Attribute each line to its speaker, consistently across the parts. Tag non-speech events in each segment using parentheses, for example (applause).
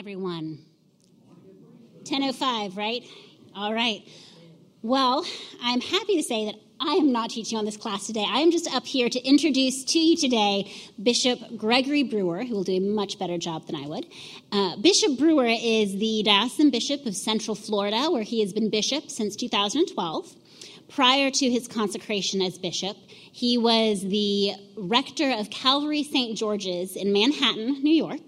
Speaker 1: everyone. 10.05, right? All right. Well, I'm happy to say that I am not teaching on this class today. I am just up here to introduce to you today Bishop Gregory Brewer, who will do a much better job than I would. Uh, bishop Brewer is the diocesan bishop of Central Florida, where he has been bishop since 2012. Prior to his consecration as bishop, he was the rector of Calvary St. George's in Manhattan, New York.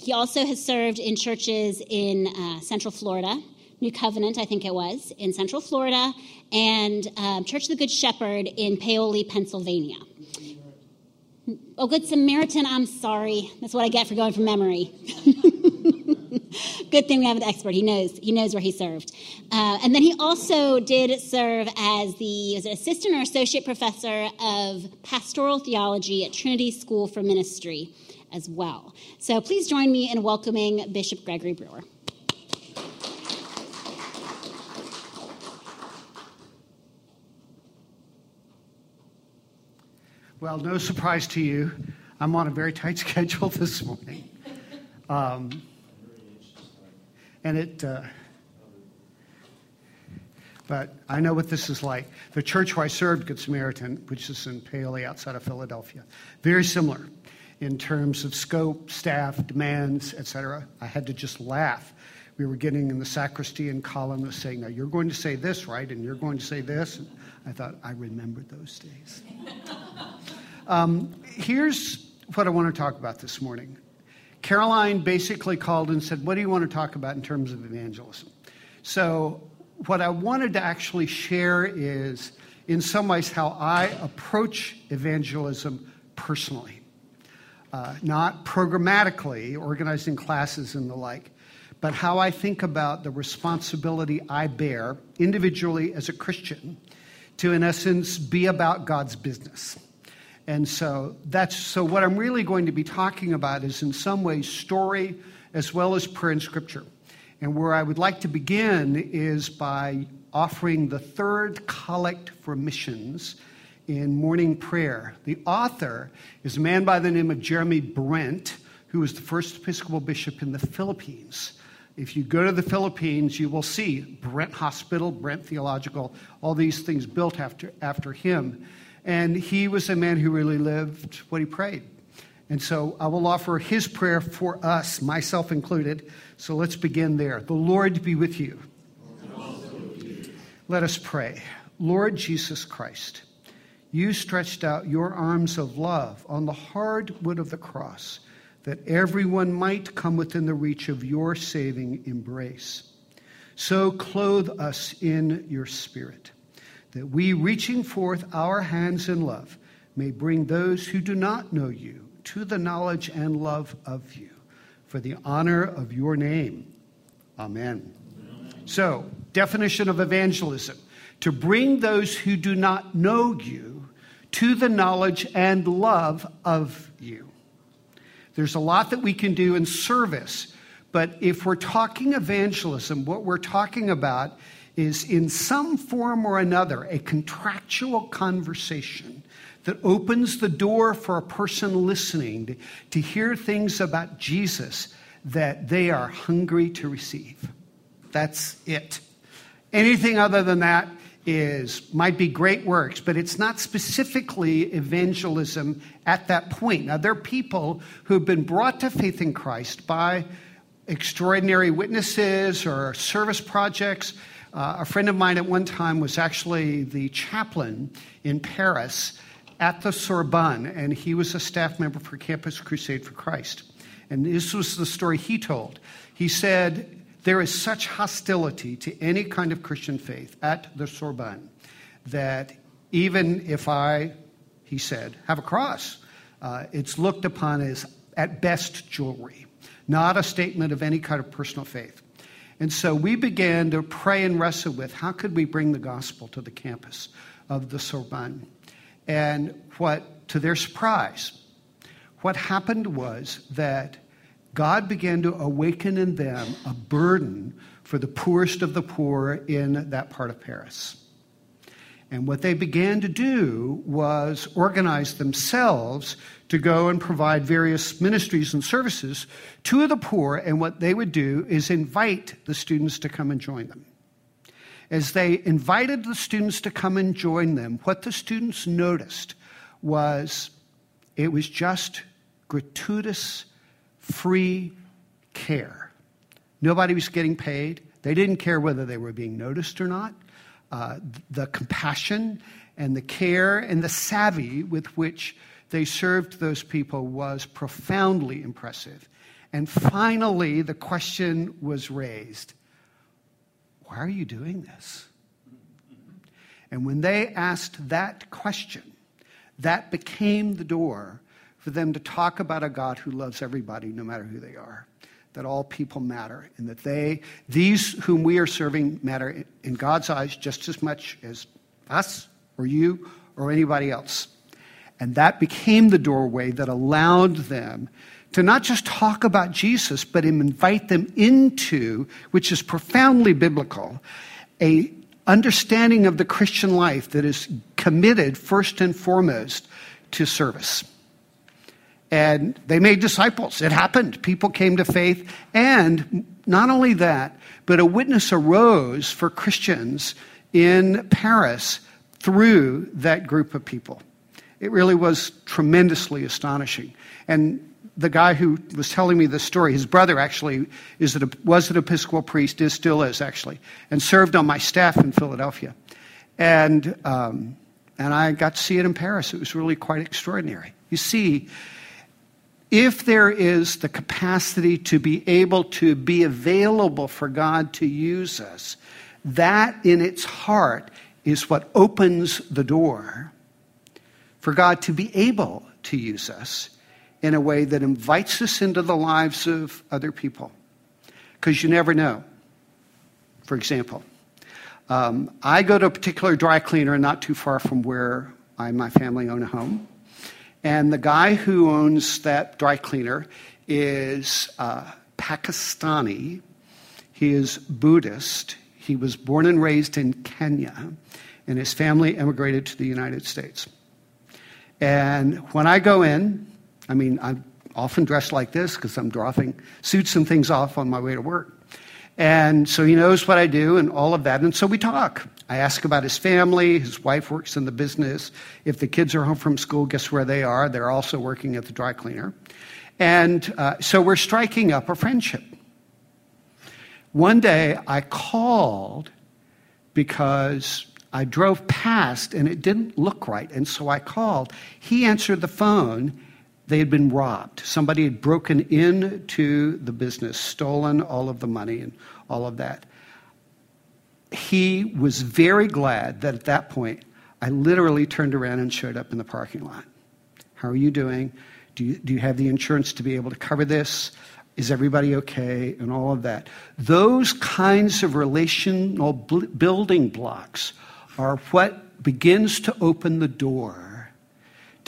Speaker 1: He also has served in churches in uh, Central Florida, New Covenant, I think it was, in Central Florida, and um, Church of the Good Shepherd in Paoli, Pennsylvania. Oh, Good Samaritan, I'm sorry. That's what I get for going from memory. (laughs) Good thing we have an expert. He knows. He knows where he served. Uh, and then he also did serve as the as assistant or associate professor of pastoral theology at Trinity School for Ministry as well. So please join me in welcoming Bishop Gregory Brewer.
Speaker 2: Well, no surprise to you, I'm on a very tight (laughs) schedule this morning. Um, and it, uh, but I know what this is like. The church where I served, Good Samaritan, which is in Paoli outside of Philadelphia, very similar in terms of scope, staff, demands, et cetera. I had to just laugh. We were getting in the sacristy, and Colin was saying, Now you're going to say this, right? And you're going to say this. And I thought, I remembered those days. (laughs) um, here's what I want to talk about this morning. Caroline basically called and said, What do you want to talk about in terms of evangelism? So, what I wanted to actually share is, in some ways, how I approach evangelism personally uh, not programmatically organizing classes and the like, but how I think about the responsibility I bear individually as a Christian to, in essence, be about God's business. And so that's so what I'm really going to be talking about is in some ways story as well as prayer and scripture. And where I would like to begin is by offering the third collect for missions in morning prayer. The author is a man by the name of Jeremy Brent, who was the first Episcopal bishop in the Philippines. If you go to the Philippines, you will see Brent Hospital, Brent Theological, all these things built after, after him. And he was a man who really lived what he prayed. And so I will offer his prayer for us, myself included. So let's begin there. The Lord be with you. Let us pray. Lord Jesus Christ you stretched out your arms of love on the hard wood of the cross, that everyone might come within the reach of your saving embrace. So clothe us in your spirit, that we, reaching forth our hands in love, may bring those who do not know you to the knowledge and love of you, for the honor of your name. Amen. Amen. So, definition of evangelism to bring those who do not know you to the knowledge and love of you. There's a lot that we can do in service, but if we're talking evangelism, what we're talking about is in some form or another a contractual conversation that opens the door for a person listening to, hear things about Jesus that they are hungry to receive. That's it. Anything other than that is might be great works, but it's not specifically evangelism at that point. Now, there are people who've been brought to faith in Christ by extraordinary witnesses or service projects. Uh, a friend of mine at one time was actually the chaplain in Paris at the Sorbonne, and he was a staff member for Campus Crusade for Christ. And this was the story he told. He said, there is such hostility to any kind of Christian faith at the Sorbonne that even if I, he said, have a cross, uh, it's looked upon as at best jewelry, not a statement of any kind of personal faith. And so we began to pray and wrestle with how could we bring the gospel to the campus of the Sorbonne. And what, to their surprise, what happened was that God began to awaken in them a burden for the poorest of the poor in that part of Paris. And what they began to do was organize themselves to go and provide various ministries and services to the poor. And what they would do is invite the students to come and join them. As they invited the students to come and join them, what the students noticed was it was just gratuitous, free care. Nobody was getting paid. They didn't care whether they were being noticed or not. Uh, the compassion and the care and the savvy with which they served those people was profoundly impressive. And finally, the question was raised why are you doing this? And when they asked that question, that became the door for them to talk about a God who loves everybody, no matter who they are. That all people matter, and that they, these whom we are serving, matter in God's eyes just as much as us or you or anybody else. And that became the doorway that allowed them to not just talk about Jesus, but invite them into, which is profoundly biblical, a understanding of the Christian life that is committed first and foremost to service. And they made disciples. It happened. People came to faith. And not only that, but a witness arose for Christians in Paris through that group of people. It really was tremendously astonishing. And the guy who was telling me this story, his brother actually is an, was an Episcopal priest, is still is actually, and served on my staff in Philadelphia. And, um, and I got to see it in Paris. It was really quite extraordinary. You see, if there is the capacity to be able to be available for God to use us, that in its heart is what opens the door for God to be able to use us in a way that invites us into the lives of other people. Because you never know. For example, um, I go to a particular dry cleaner not too far from where I and my family own a home. And the guy who owns that dry cleaner is uh, Pakistani. He is Buddhist. He was born and raised in Kenya, and his family emigrated to the United States. And when I go in, I mean, I'm often dressed like this because I'm dropping suits and things off on my way to work. And so he knows what I do and all of that. And so we talk. I ask about his family. His wife works in the business. If the kids are home from school, guess where they are? They're also working at the dry cleaner. And uh, so we're striking up a friendship. One day I called because I drove past and it didn't look right. And so I called. He answered the phone they had been robbed. Somebody had broken into the business, stolen all of the money and all of that. He was very glad that at that point, I literally turned around and showed up in the parking lot. How are you doing? Do you, do you have the insurance to be able to cover this? Is everybody okay? And all of that. Those kinds of relational building blocks are what begins to open the door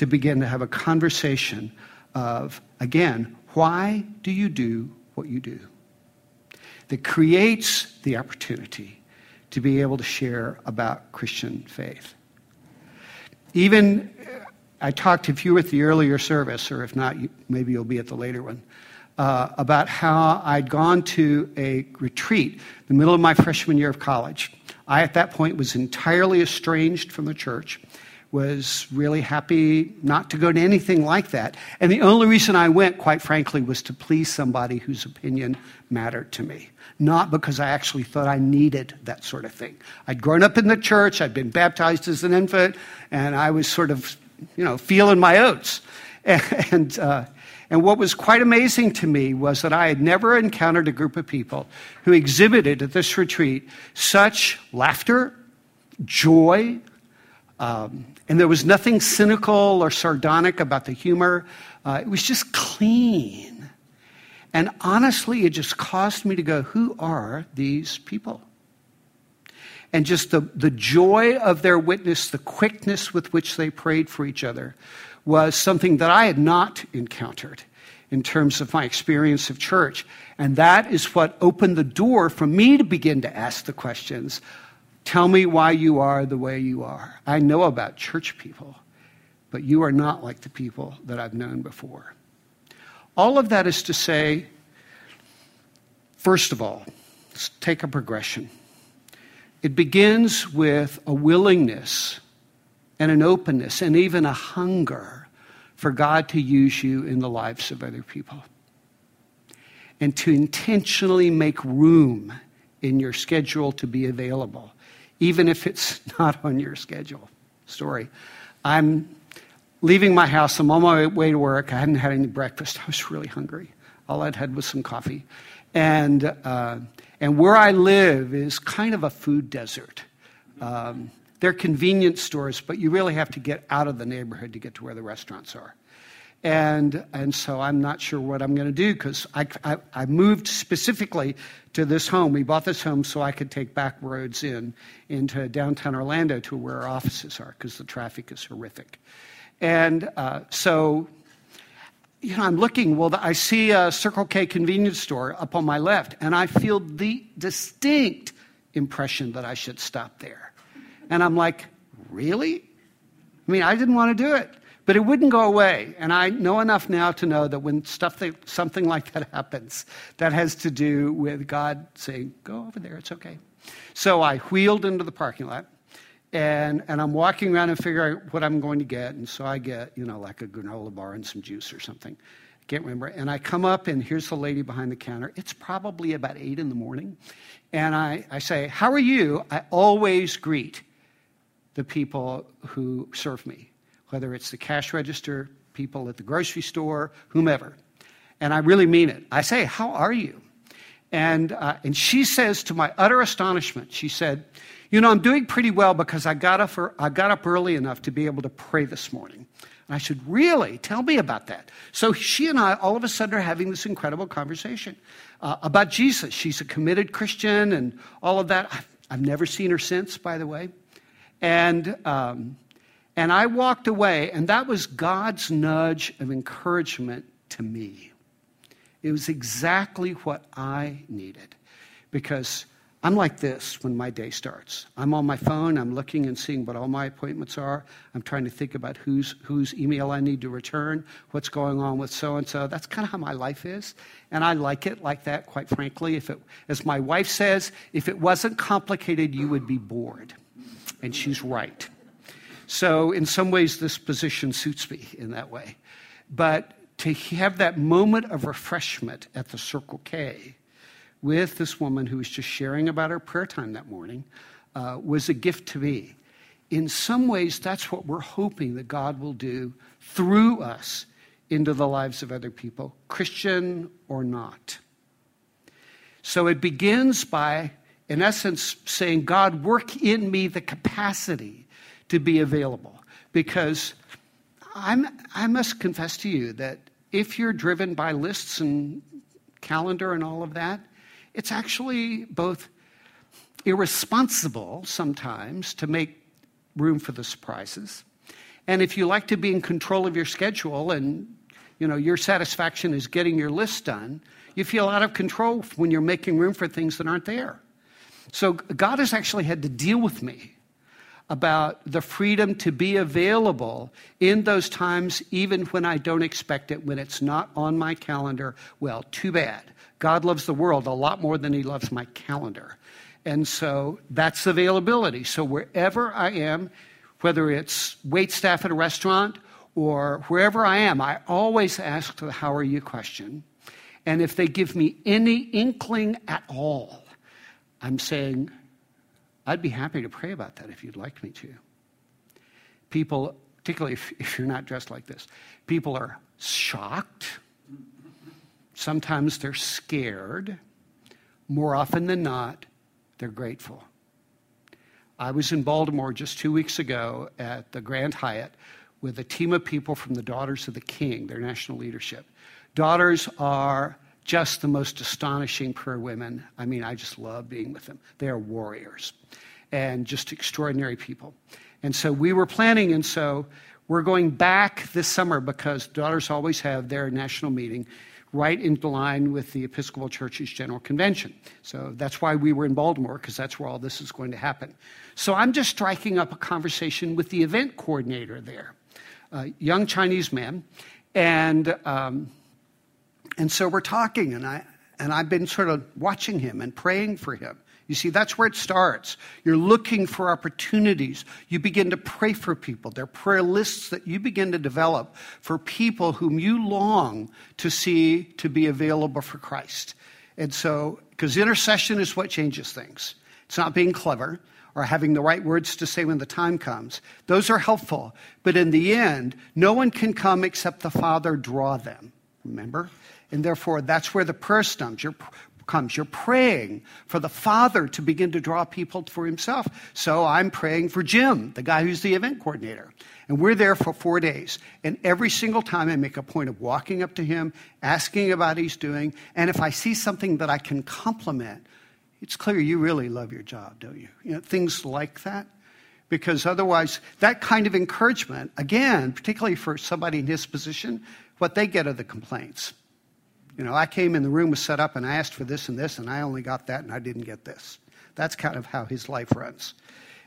Speaker 2: to begin to have a conversation of, again, why do you do what you do? That creates the opportunity to be able to share about Christian faith. Even, I talked, if you were at the earlier service, or if not, maybe you'll be at the later one, uh, about how I'd gone to a retreat in the middle of my freshman year of college. I, at that point, was entirely estranged from the church was really happy not to go to anything like that. And the only reason I went, quite frankly, was to please somebody whose opinion mattered to me, not because I actually thought I needed that sort of thing. I'd grown up in the church, I'd been baptized as an infant, and I was sort of, you know, feeling my oats. (laughs) And, uh, and what was quite amazing to me was that I had never encountered a group of people who exhibited at this retreat such laughter, joy, um, and there was nothing cynical or sardonic about the humor. Uh, it was just clean. And honestly, it just caused me to go, who are these people? And just the, the joy of their witness, the quickness with which they prayed for each other, was something that I had not encountered in terms of my experience of church. And that is what opened the door for me to begin to ask the questions Tell me why you are the way you are. I know about church people, but you are not like the people that I've known before. All of that is to say, first of all, let's take a progression. It begins with a willingness and an openness and even a hunger for God to use you in the lives of other people. And to intentionally make room in your schedule to be available, even if it's (laughs) not on your schedule. Story. I'm leaving my house. I'm on my way to work. I hadn't had any breakfast. I was really hungry. All I'd had was some coffee. And, uh, and where I live is kind of a food desert. Um, they're convenience stores, but you really have to get out of the neighborhood to get to where the restaurants are. And, and so I'm not sure what I'm going to do because I, I, I, moved specifically to this home. We bought this home so I could take back roads in into downtown Orlando to where our offices are because the traffic is horrific. And uh, so, you know, I'm looking, well, I see a Circle K convenience store up on my left, and I feel the distinct impression that I should stop there. And I'm like, really? I mean, I didn't want to do it. But it wouldn't go away. And I know enough now to know that when stuff that, something like that happens, that has to do with God saying, go over there, it's okay. So I wheeled into the parking lot and, and I'm walking around and figuring out what I'm going to get. And so I get, you know, like a granola bar and some juice or something. I can't remember. And I come up, and here's the lady behind the counter. It's probably about 8 in the morning. And I, I say, How are you? I always greet the people who serve me, whether it's the cash register, people at the grocery store, whomever. And I really mean it. I say, How are you? And, uh, and she says, to my utter astonishment, she said, you know, I'm doing pretty well because I got, up I got up early enough to be able to pray this morning. And I said, Really? Tell me about that. So she and I, all of a sudden, are having this incredible conversation uh, about Jesus. She's a committed Christian and all of that. I've, I've never seen her since, by the way. And, um, and I walked away, and that was God's nudge of encouragement to me. It was exactly what I needed because I'm like this when my day starts. I'm on my phone, I'm looking and seeing what all my appointments are. I'm trying to think about whose, whose email I need to return, what's going on with so and so. That's kind of how my life is. And I like it like that, quite frankly. If it, as my wife says, if it wasn't complicated, you would be bored. And she's right. So, in some ways, this position suits me in that way. But to have that moment of refreshment at the Circle K, with this woman who was just sharing about her prayer time that morning uh, was a gift to me. In some ways, that's what we're hoping that God will do through us into the lives of other people, Christian or not. So it begins by, in essence, saying, God, work in me the capacity to be available. Because I'm, I must confess to you that if you're driven by lists and calendar and all of that, it's actually both irresponsible sometimes to make room for the surprises. And if you like to be in control of your schedule and you know your satisfaction is getting your list done, you feel out of control when you're making room for things that aren't there. So God has actually had to deal with me about the freedom to be available in those times, even when I don't expect it, when it's not on my calendar. Well, too bad. God loves the world a lot more than he loves my calendar. And so that's availability. So wherever I am, whether it's wait staff at a restaurant or wherever I am, I always ask the how are you question. And if they give me any inkling at all, I'm saying, I'd be happy to pray about that if you'd like me to. People, particularly if, if you're not dressed like this, people are shocked Sometimes they're scared. More often than not, they're grateful. I was in Baltimore just two weeks ago at the Grand Hyatt with a team of people from the Daughters of the King, their national leadership. Daughters are just the most astonishing prayer women. I mean, I just love being with them. They are warriors and just extraordinary people. And so we were planning, and so we're going back this summer because daughters always have their national meeting right in line with the Episcopal Church's General Convention. So that's why we were in Baltimore, because that's where all this is going to happen. So I'm just striking up a conversation with the event coordinator there, a young Chinese man. And, um, and so we're talking, and, I, and I've been sort of watching him and praying for him. You see, that's where it starts. You're looking for opportunities. You begin to pray for people. There are prayer lists that you begin to develop for people whom you long to see to be available for Christ. And so, because intercession is what changes things. It's not being clever or having the right words to say when the time comes. Those are helpful. But in the end, no one can come except the Father draw them. Remember? And therefore, that's where the prayer stems. You're comes. You're praying for the Father to begin to draw people for Himself. So I'm praying for Jim, the guy who's the event coordinator. And we're there for four days. And every single time I make a point of walking up to him, asking about he's doing. And if I see something that I can compliment, it's clear you really love your job, don't you? You know, things like that. Because otherwise, that kind of encouragement, again, particularly for somebody in his position, what they get are the complaints. You know, I came in, the room was set up, and I asked for this and this, and I only got that, and I didn't get this. That's kind of how his life runs.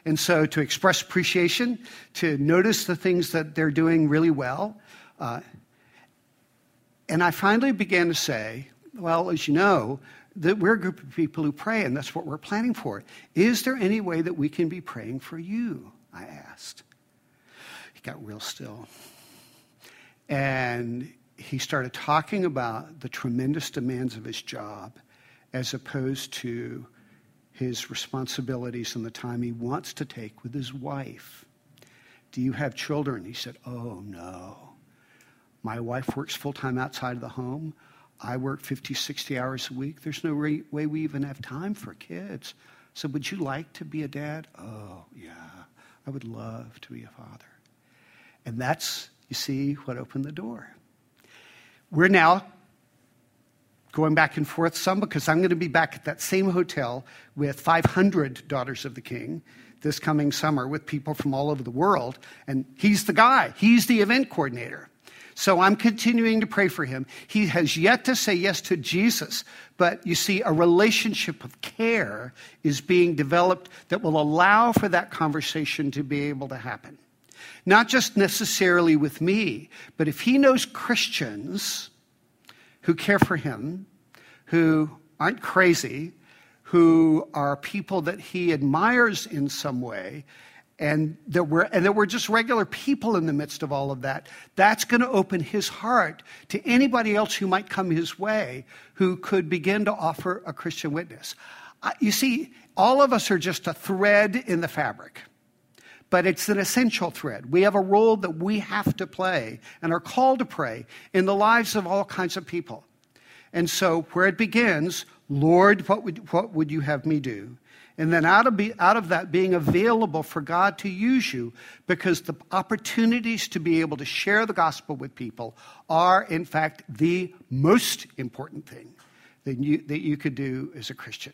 Speaker 2: And so to express appreciation, to notice the things that they're doing really well. Uh, and I finally began to say, well, as you know, that we're a group of people who pray, and that's what we're planning for. Is there any way that we can be praying for you? I asked. He got real still. And he started talking about the tremendous demands of his job as opposed to his responsibilities and the time he wants to take with his wife. Do you have children? He said, Oh, no. My wife works full time outside of the home. I work 50, 60 hours a week. There's no way we even have time for kids. So, would you like to be a dad? Oh, yeah. I would love to be a father. And that's, you see, what opened the door. We're now going back and forth some because I'm going to be back at that same hotel with 500 Daughters of the King this coming summer with people from all over the world. And he's the guy, he's the event coordinator. So I'm continuing to pray for him. He has yet to say yes to Jesus, but you see, a relationship of care is being developed that will allow for that conversation to be able to happen. Not just necessarily with me, but if he knows Christians who care for him, who aren't crazy, who are people that he admires in some way, and that we're, and that we're just regular people in the midst of all of that, that's going to open his heart to anybody else who might come his way who could begin to offer a Christian witness. You see, all of us are just a thread in the fabric but it's an essential thread. We have a role that we have to play and are called to play in the lives of all kinds of people. And so, where it begins, Lord, what would, what would you have me do? And then out of, be, out of that, being available for God to use you, because the opportunities to be able to share the gospel with people are, in fact, the most important thing that you, that you could do as a Christian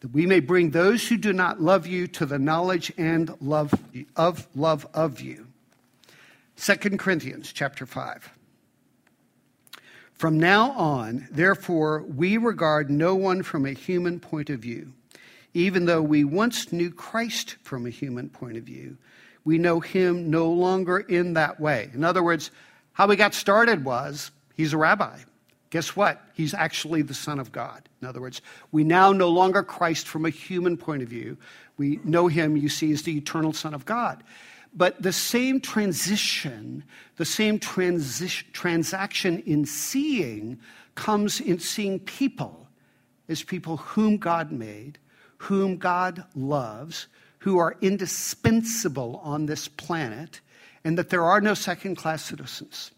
Speaker 2: that we may bring those who do not love you to the knowledge and love of love of you. 2 Corinthians chapter 5. From now on, therefore, we regard no one from a human point of view. Even though we once knew Christ from a human point of view, we know him no longer in that way. In other words, how we got started was he's a rabbi. Guess what? He's actually the Son of God. In other words, we now no longer Christ from a human point of view. We know him, you see, as the eternal Son of God. But the same transition, the same transi- transaction in seeing comes in seeing people as people whom God made, whom God loves, who are indispensable on this planet, and that there are no second class citizens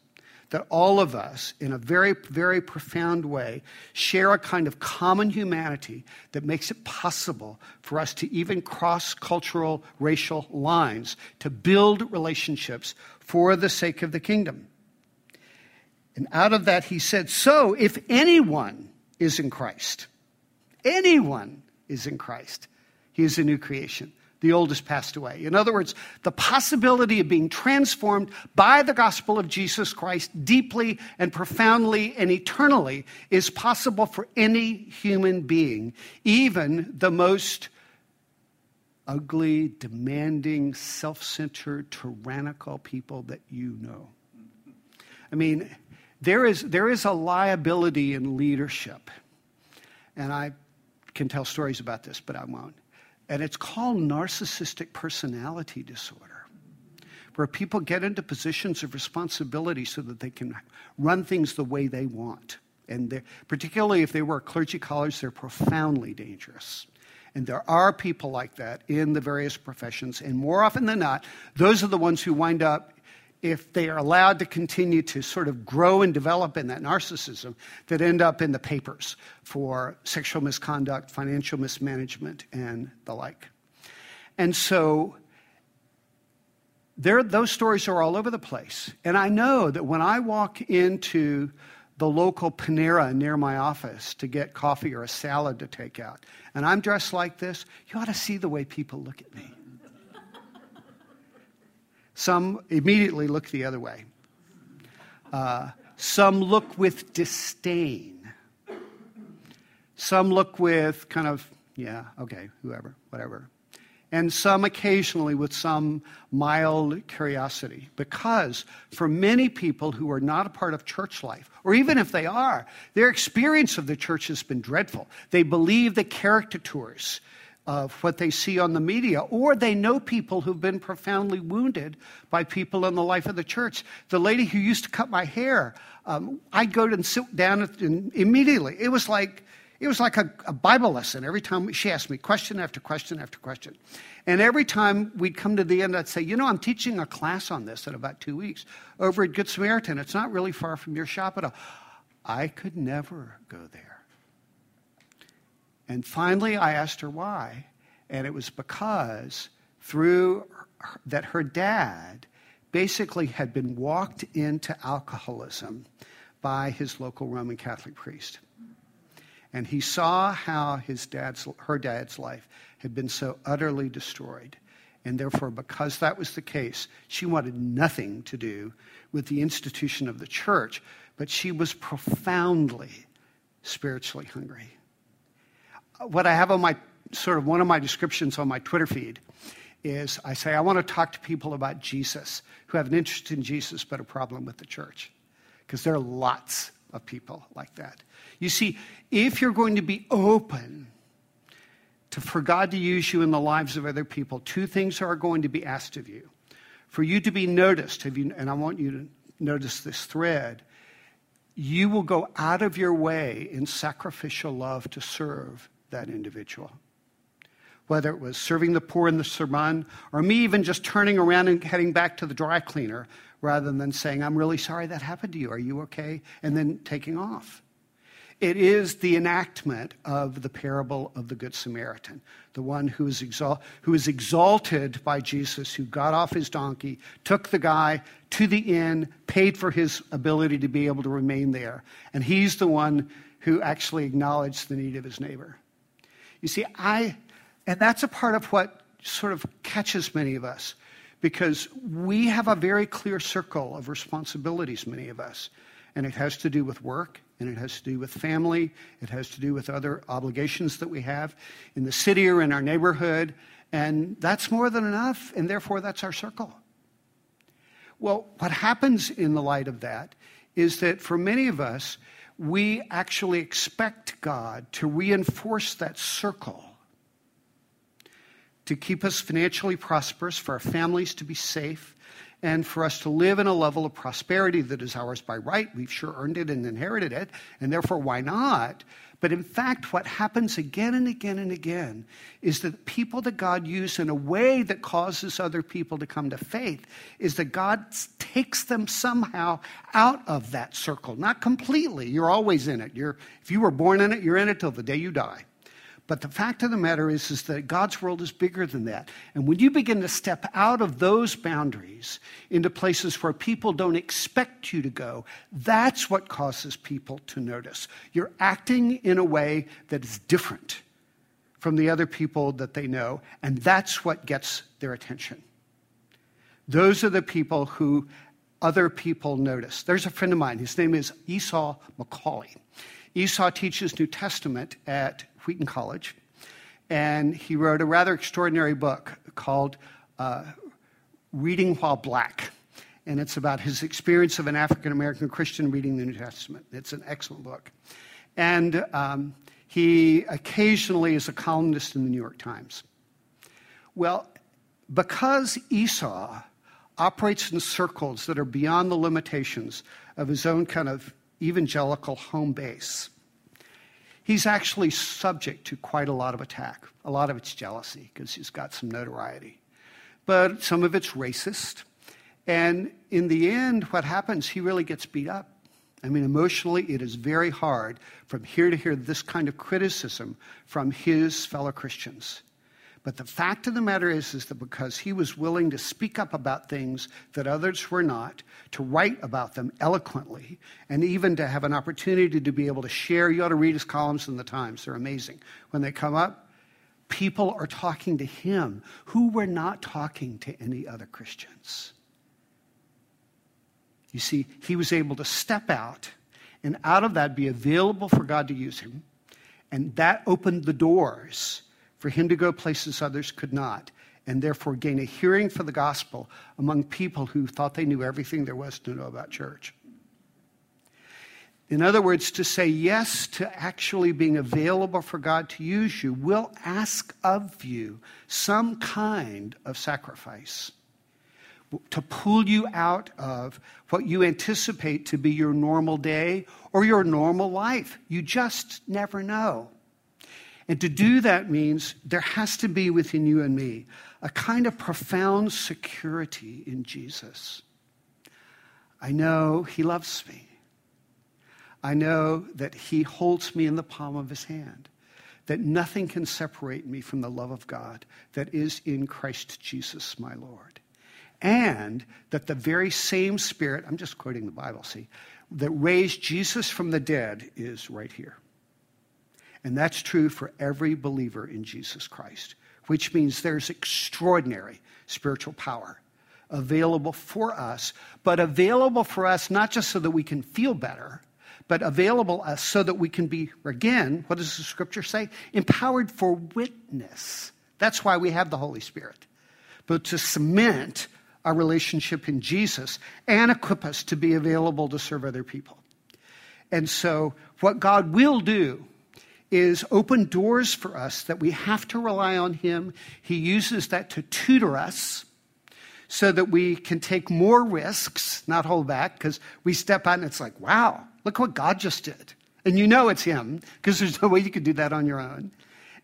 Speaker 2: that all of us, in a very, very profound way, share a kind of common humanity that makes it possible for us to even cross cultural, racial lines, to build relationships for the sake of the kingdom. And out of that, he said, So if anyone is in Christ, anyone is in Christ, he is a new creation. The oldest passed away. In other words, the possibility of being transformed by the gospel of Jesus Christ deeply and profoundly and eternally is possible for any human being, even the most ugly, demanding, self centered, tyrannical people that you know. I mean, there is, there is a liability in leadership. And I can tell stories about this, but I won't. And it's called narcissistic personality disorder, where people get into positions of responsibility so that they can run things the way they want. And particularly if they work clergy college, they're profoundly dangerous. And there are people like that in the various professions. And more often than not, those are the ones who wind up if they are allowed to continue to sort of grow and develop in that narcissism, that end up in the papers for sexual misconduct, financial mismanagement, and the like. And so there, those stories are all over the place. And I know that when I walk into the local Panera near my office to get coffee or a salad to take out, and I'm dressed like this, you ought to see the way people look at me. Some immediately look the other way. Uh, some look with disdain. Some look with kind of, yeah, okay, whoever, whatever. And some occasionally with some mild curiosity. Because for many people who are not a part of church life, or even if they are, their experience of the church has been dreadful. They believe the caricatures of what they see on the media, or they know people who've been profoundly wounded by people in the life of the church. The lady who used to cut my hair, um, I'd go and sit down and immediately. It was like it was like a, a, Bible lesson. Every time she asked me question after question after question. And every time we'd come to the end, I'd say, You know, I'm teaching a class on this in about two weeks over at Good Samaritan. It's not really far from your shop at all. I could never go there. And finally, I asked her why. And it was because through her, that her dad basically had been walked into alcoholism by his local Roman Catholic priest. And he saw how his dad's, her dad's life had been so utterly destroyed. And therefore, because that was the case, she wanted nothing to do with the institution of the church, but she was profoundly spiritually hungry what I have on my sort of one of my descriptions on my Twitter feed is I say, I want to talk to people about Jesus who have an interest in Jesus but a problem with the church. Because there are lots of people like that. You see, if you're going to be open to, for God to use you in the lives of other people, two things are going to be asked of you. For you to be noticed, you, and I want you to notice this thread, you will go out of your way in sacrificial love to serve that individual. Whether it was serving the poor in the sermon, or me even just turning around and heading back to the dry cleaner rather than saying, I'm really sorry that happened to you. Are you okay? And then taking off. It is the enactment of the parable of the Good Samaritan, the one who is, exal- who is exalted by Jesus, who got off his donkey, took the guy to the inn, paid for his ability to be able to remain there. And he's the one who actually acknowledged the need of his neighbor. You see, I, and that's a part of what sort of catches many of us because we have a very clear circle of responsibilities, many of us. And it has to do with work, and it has to do with family, it has to do with other obligations that we have in the city or in our neighborhood. And that's more than enough, and therefore that's our circle. Well, what happens in the light of that is that for many of us, we actually expect God to reinforce that circle to keep us financially prosperous, for our families to be safe, and for us to live in a level of prosperity that is ours by right. We've sure earned it and inherited it, and therefore, why not? But in fact, what happens again and again and again is that people that God uses in a way that causes other people to come to faith is that God takes them somehow out of that circle. Not completely, you're always in it. You're, if you were born in it, you're in it till the day you die. But the fact of the matter is, is that God's world is bigger than that. And when you begin to step out of those boundaries into places where people don't expect you to go, that's what causes people to notice. You're acting in a way that is different from the other people that they know, and that's what gets their attention. Those are the people who other people notice. There's a friend of mine, his name is Esau McCaulley. Esau teaches New Testament at Wheaton College, and he wrote a rather extraordinary book called uh, Reading While Black. And it's about his experience of an African American Christian reading the New Testament. It's an excellent book. And um, he occasionally is a columnist in the New York Times. Well, because Esau operates in circles that are beyond the limitations of his own kind of evangelical home base, he's actually subject to quite a lot of attack. A lot of it's jealousy because he's got some notoriety, but some of it's racist. And in the end, what happens, he really gets beat up. I mean, emotionally, it is very hard from here to hear this kind of criticism from his fellow Christians. But the fact of the matter is, is that because he was willing to speak up about things that others were not, to write about them eloquently, and even to have an opportunity to be able to share, you ought to read his columns in the Times. They're amazing. When they come up, people are talking to him who were not talking to any other Christians. You see, he was able to step out and out of that be available for God to use him. And that opened the doors for him to go places others could not, and therefore gain a hearing for the gospel among people who thought they knew everything there was to know about church. In other words, to say yes to actually being available for God to use you will ask of you some kind of sacrifice to pull you out of what you anticipate to be your normal day or your normal life. You just never know. And to do that means there has to be within you and me a kind of profound security in Jesus. I know He loves me. I know that He holds me in the palm of His hand, that nothing can separate me from the love of God that is in Christ Jesus, my Lord and that the very same Spirit, I'm just quoting the Bible, see, that raised Jesus from the dead is right here. And that's true for every believer in Jesus Christ, which means there's extraordinary spiritual power available for us, but available for us not just so that we can feel better, but available us so that we can be, again, what does the scripture say? Empowered for witness. That's why we have the Holy Spirit. But to cement our relationship in Jesus and equip us to be available to serve other people. And so, what God will do is open doors for us that we have to rely on Him. He uses that to tutor us so that we can take more risks, not hold back, because we step out and it's like, wow, look what God just did. And you know it's Him, because there's no way you could do that on your own.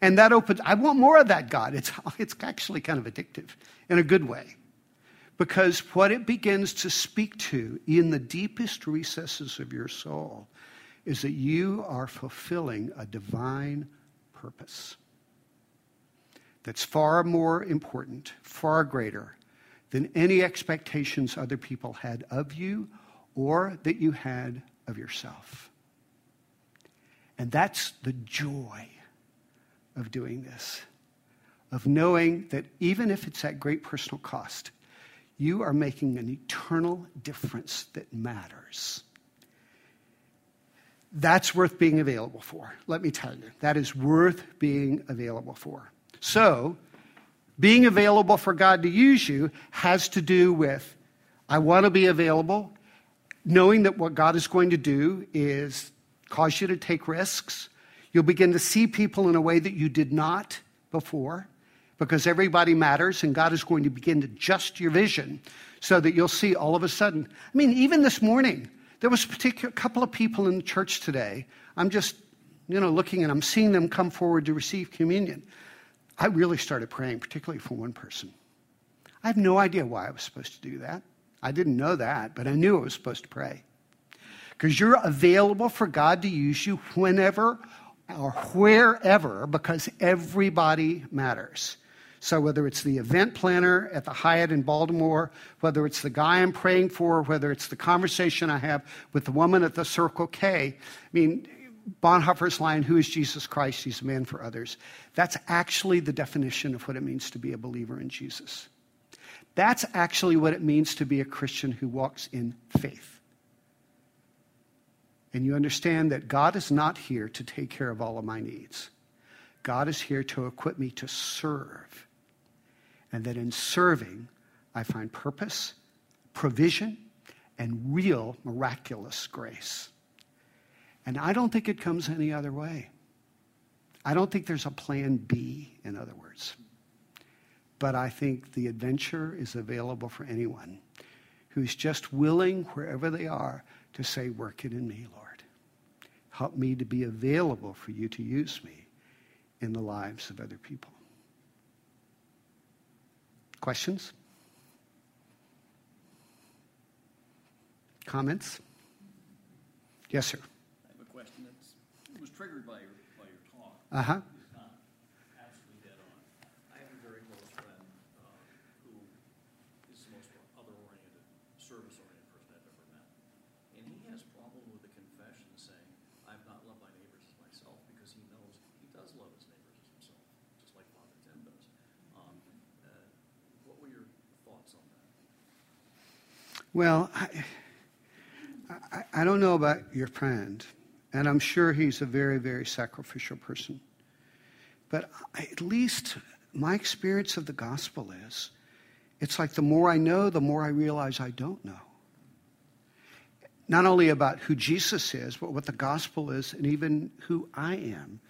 Speaker 2: And that opens, I want more of that, God. It's, (laughs) it's actually kind of addictive in a good way. Because what it begins to speak to in the deepest recesses of your soul is that you are fulfilling a divine purpose that's far more important, far greater than any expectations other people had of you or that you had of yourself. And that's the joy of doing this, of knowing that even if it's at great personal cost, you are making an eternal difference that matters. That's worth being available for. Let me tell you, that is worth being available for. So, being available for God to use you has to do with I want to be available, knowing that what God is going to do is cause you to take risks. You'll begin to see people in a way that you did not before because everybody matters and God is going to begin to adjust your vision so that you'll see all of a sudden. I mean, even this morning, there was a particular couple of people in the church today. I'm just, you know, looking and I'm seeing them come forward to receive communion. I really started praying, particularly for one person. I have no idea why I was supposed to do that. I didn't know that, but I knew I was supposed to pray. Because you're available for God to use you whenever or wherever, because everybody matters. So, whether it's the event planner at the Hyatt in Baltimore, whether it's the guy I'm praying for, whether it's the conversation I have with the woman at the Circle K, I mean, Bonhoeffer's line, Who is Jesus Christ? He's a man for others. That's actually the definition of what it means to be a believer in Jesus. That's actually what it means to be a Christian who walks in faith. And you understand that God is not here to take care of all of my needs. God is here to equip me to serve. And that in serving, I find purpose, provision, and real miraculous grace. And I don't think it comes any other way. I don't think there's a plan B, in other words. But I think the adventure is available for anyone who's just willing, wherever they are, to say, Work it in me, Lord. Help me to be available for you to use me in the lives of other people. Questions? Comments? Yes, sir.
Speaker 3: I have a question that was triggered by your, by your talk.
Speaker 2: Uh huh.
Speaker 3: It's not absolutely dead on. I have a very close friend uh, who is the most other-oriented, service-oriented person I've ever met. And he has problem with the confession saying, I've not loved my neighbors as myself, because he knows he does love his neighbors as himself, just like Father Tim does. Um, uh, What were your thoughts on that?
Speaker 2: Well, I, I, I don't know about your friend, and I'm sure he's a very, very sacrificial person. But at least my experience of the gospel is it's like the more I know, the more I realize I don't know. Not only about who Jesus is, but what the gospel is, and even who I am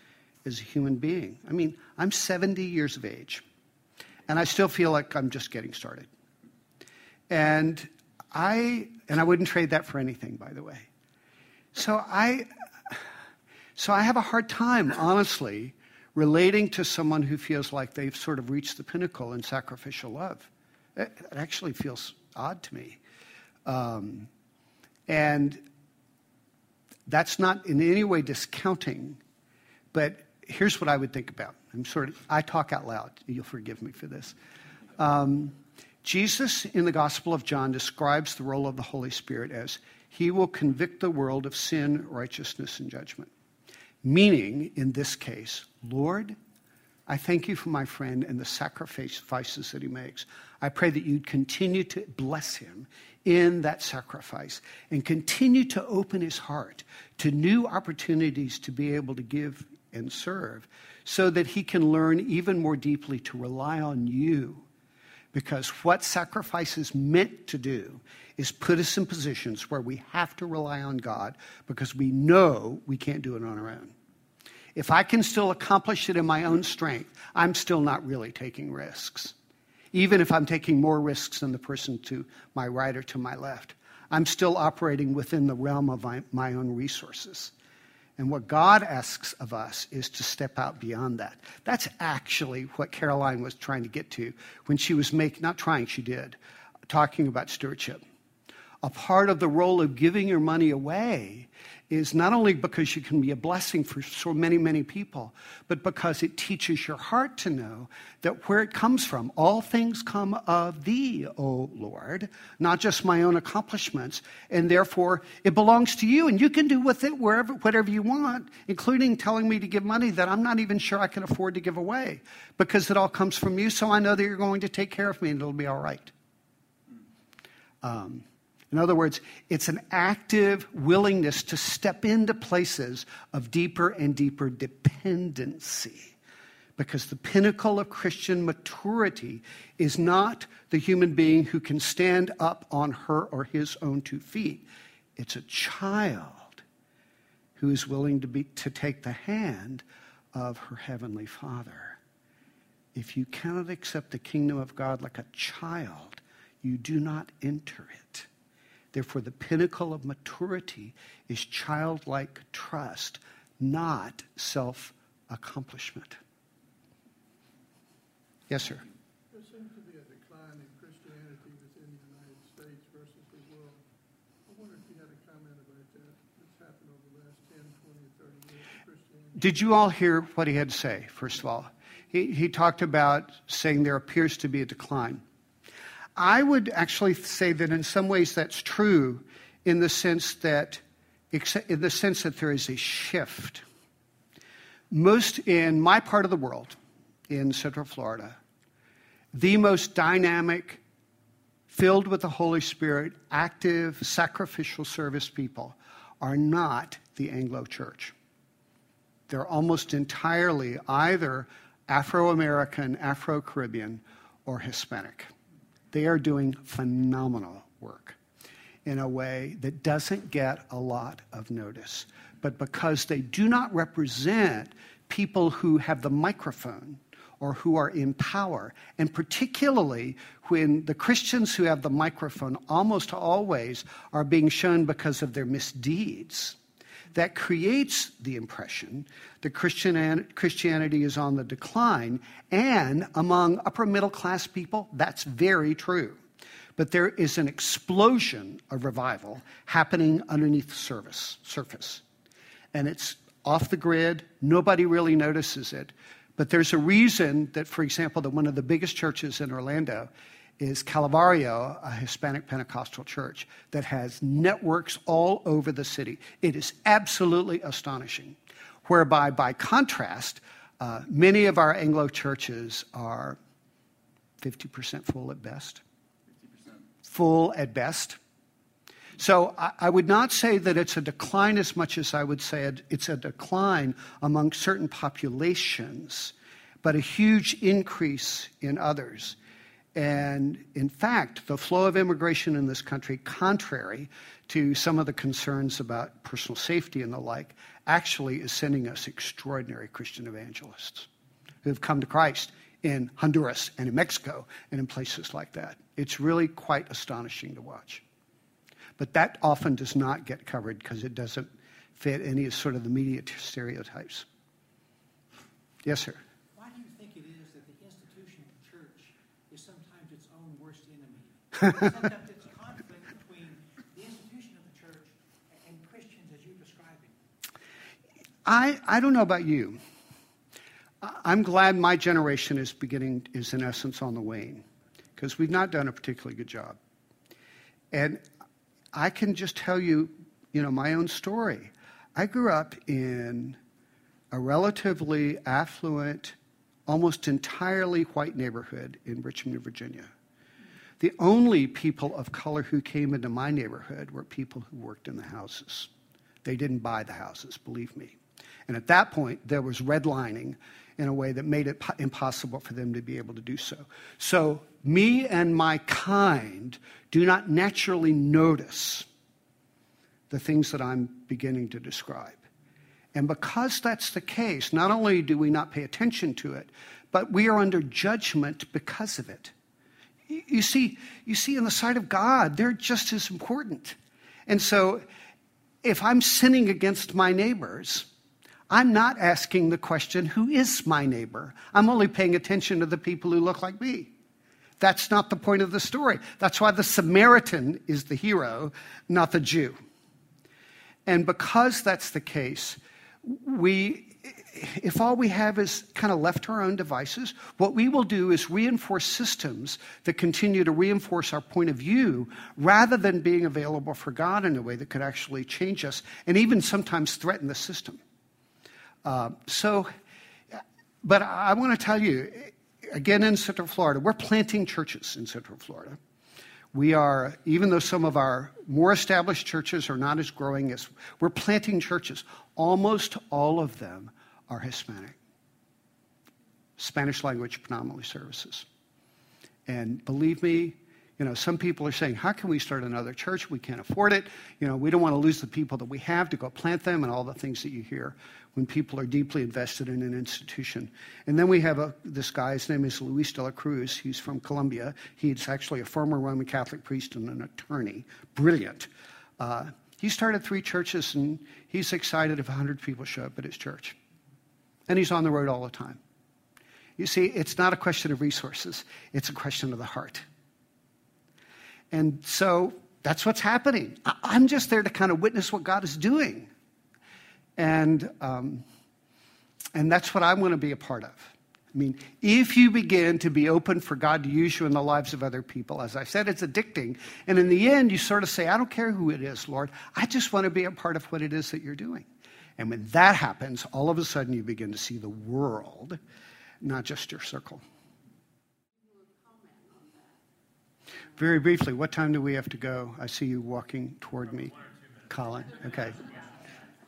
Speaker 2: as a human being. I mean, I'm 70 years of age, and I still feel like I'm just getting started. And I and I wouldn't trade that for anything, by the way. So I so I have a hard time, honestly, relating to someone who feels like they've sort of reached the pinnacle in sacrificial love. It, actually feels odd to me. Um, and that's not in any way discounting, but here's what I would think about. I'm sort of, I talk out loud. You'll forgive me for this. Um, Jesus in the Gospel of John describes the role of the Holy Spirit as he will convict the world of sin, righteousness, and judgment. Meaning, in this case, Lord, I thank you for my friend and the sacrifices that he makes. I pray that you'd continue to bless him in that sacrifice and continue to open his heart to new opportunities to be able to give and serve so that he can learn even more deeply to rely on you. Because what sacrifice is meant to do is put us in positions where we have to rely on God because we know we can't do it on our own. If I can still accomplish it in my own strength, I'm still not really taking risks. Even if I'm taking more risks than the person to my right or to my left, I'm still operating within the realm of my, my own resources. And what God asks of us is to step out beyond that. That's actually what Caroline was trying to get to when she was making, not trying, she did, talking about stewardship. A part of the role of giving your money away is not only because you can be a blessing for so many, many people, but because it teaches your heart to know that where it comes from, all things come of thee, O Lord, not just my own accomplishments, and therefore it belongs to you, and you can do with it wherever, whatever you want, including telling me to give money that I'm not even sure I can afford to give away, because it all comes from you, so I know that you're going to take care of me and it'll be all right. Um, in other words, it's an active willingness to step into places of deeper and deeper dependency. Because the pinnacle of Christian maturity is not the human being who can stand up on her or his own two feet. It's a child who is willing to, be, to take the hand of her heavenly Father. If you cannot accept the kingdom of God like a child, you do not enter it. Therefore, the pinnacle of maturity is childlike trust, not self accomplishment. Yes, sir.
Speaker 4: There seems to be a decline in Christianity within the United States versus the world. I wonder if you had a comment about that. What's happened over the last 10, 20, or 30 years of Christianity?
Speaker 2: Did you all hear what he had to say, first of all? He, he talked about saying there appears to be a decline. I would actually say that in some ways that's true in the sense that in the sense that there is a shift. Most in my part of the world, in Central Florida, the most dynamic, filled with the Holy Spirit, active, sacrificial service people are not the Anglo Church. They're almost entirely either Afro American, Afro Caribbean, or Hispanic. They are doing phenomenal work in a way that doesn't get a lot of notice. But because they do not represent people who have the microphone or who are in power, and particularly when the Christians who have the microphone almost always are being shown because of their misdeeds, that creates the impression that Christian, Christianity is on the decline. And among upper middle class people, that's very true. But there is an explosion of revival happening underneath the service, surface. And it's off the grid, nobody really notices it. But there's a reason that, for example, that one of the biggest churches in Orlando is Calvario, a Hispanic Pentecostal church that has networks all over the city. It is absolutely astonishing. Whereby, by contrast, uh, many of our Anglo churches are 50% full at best. 50%. Full at best. So I, I, would not say that it's a decline as much as I would say it's a decline among certain populations, but a huge increase in others. And in fact, the flow of immigration in this country, contrary to some of the concerns about personal safety and the like, actually is sending us extraordinary Christian evangelists who have come to Christ in Honduras and in Mexico and in places like that. It's really quite astonishing to watch. But that often does not get covered because it doesn't fit any sort of the media stereotypes. Yes, sir. I, I don't know about you. I'm glad my generation is beginning, is in essence on the wane, because we've not done a particularly good job. And I can just tell you, you know, my own story. I grew up in a relatively affluent, almost entirely white neighborhood in Richmond, Virginia. The only people of color who came into my neighborhood were people who worked in the houses. They didn't buy the houses, believe me. And at that point, there was redlining in a way that made it impossible for them to be able to do so. So, me and my kind do not naturally notice the things that I'm beginning to describe. And because that's the case, not only do we not pay attention to it, but we are under judgment because of it. You see, you see, in the sight of God, they're just as important. And so, if I'm sinning against my neighbors, I'm not asking the question, who is my neighbor? I'm only paying attention to the people who look like me. That's not the point of the story. That's why the Samaritan is the hero, not the Jew. And because that's the case, we if all we have is kind of left to our own devices, what we will do is reinforce systems that continue to reinforce our point of view rather than being available for God in a way that could actually change us and even sometimes threaten the system. Uh, so, but I want to tell you, again, in Central Florida, we're planting churches in Central Florida. We are, even though some of our more established churches are not as growing as, we're planting churches. Almost all of them are Hispanic. Spanish language predominantly services. And believe me, you know, some people are saying, how can we start another church? We can't afford it. You know, we don't want to lose the people that we have to go plant them and all the things that you hear when people are deeply invested in an institution. And then we have a, this guy, his name is Luis de la Cruz. He's from Colombia. He's actually a former Roman Catholic priest and an attorney. Brilliant. Uh, he started three churches and he's excited if 100 people show up at his church and he's on the road all the time. You see, it's not a question of resources, it's a question of the heart. And so that's what's happening. I'm just there to kind of witness what God is doing. And, um, and that's what I want to be a part of. I mean, if you begin to be open for God to use you in the lives of other people, as I said, it's addicting. And in the end, you sort of say, I don't care who it is, Lord. I just want to be a part of what it is that you're doing. And when that happens, all of a sudden you begin to see the world, not just your circle. Very briefly, what time do we have to go? I see you walking toward me. Colin, okay.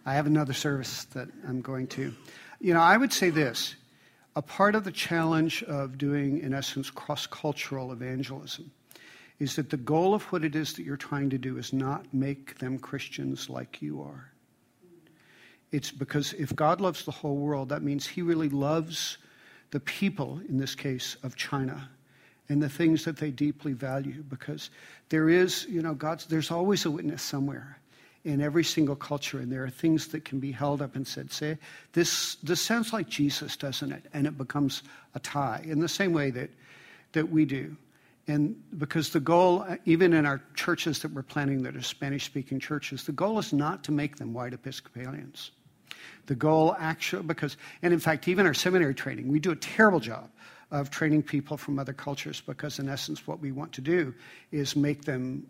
Speaker 2: I have another service that I'm going to. You know, I would say this a part of the challenge of doing, in essence, cross cultural evangelism is that the goal of what it is that you're trying to do is not make them Christians like you are. It's because if God loves the whole world, that means He really loves the people, in this case, of China and the things that they deeply value because there is, you know, God's, there's always a witness somewhere in every single culture, and there are things that can be held up and said, say, this, this sounds like Jesus, doesn't it? And it becomes a tie in the same way that, that we do. And because the goal, even in our churches that we're planning that are Spanish speaking churches, the goal is not to make them white Episcopalians. The goal, actually, because, and in fact, even our seminary training, we do a terrible job of training people from other cultures because, in essence, what we want to do is make them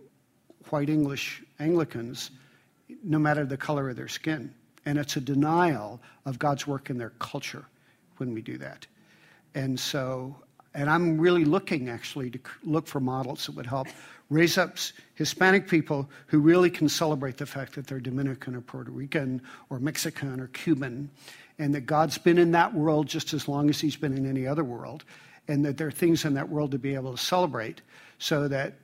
Speaker 2: white English Anglicans no matter the color of their skin. And it's a denial of God's work in their culture when we do that. And so, and I'm really looking actually to look for models that would help raise up Hispanic people who really can celebrate the fact that they're Dominican or Puerto Rican or Mexican or Cuban, and that God's been in that world just as long as He's been in any other world, and that there are things in that world to be able to celebrate so that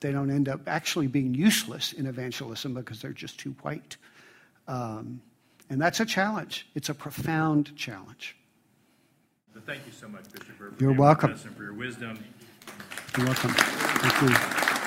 Speaker 2: they don't end up actually being useless in evangelism because they're just too white. Um, and that's a challenge. It's a profound challenge.
Speaker 5: But thank you so much, Bishop, for
Speaker 2: You're welcome.
Speaker 5: and for your wisdom.
Speaker 2: You're welcome. Thank you.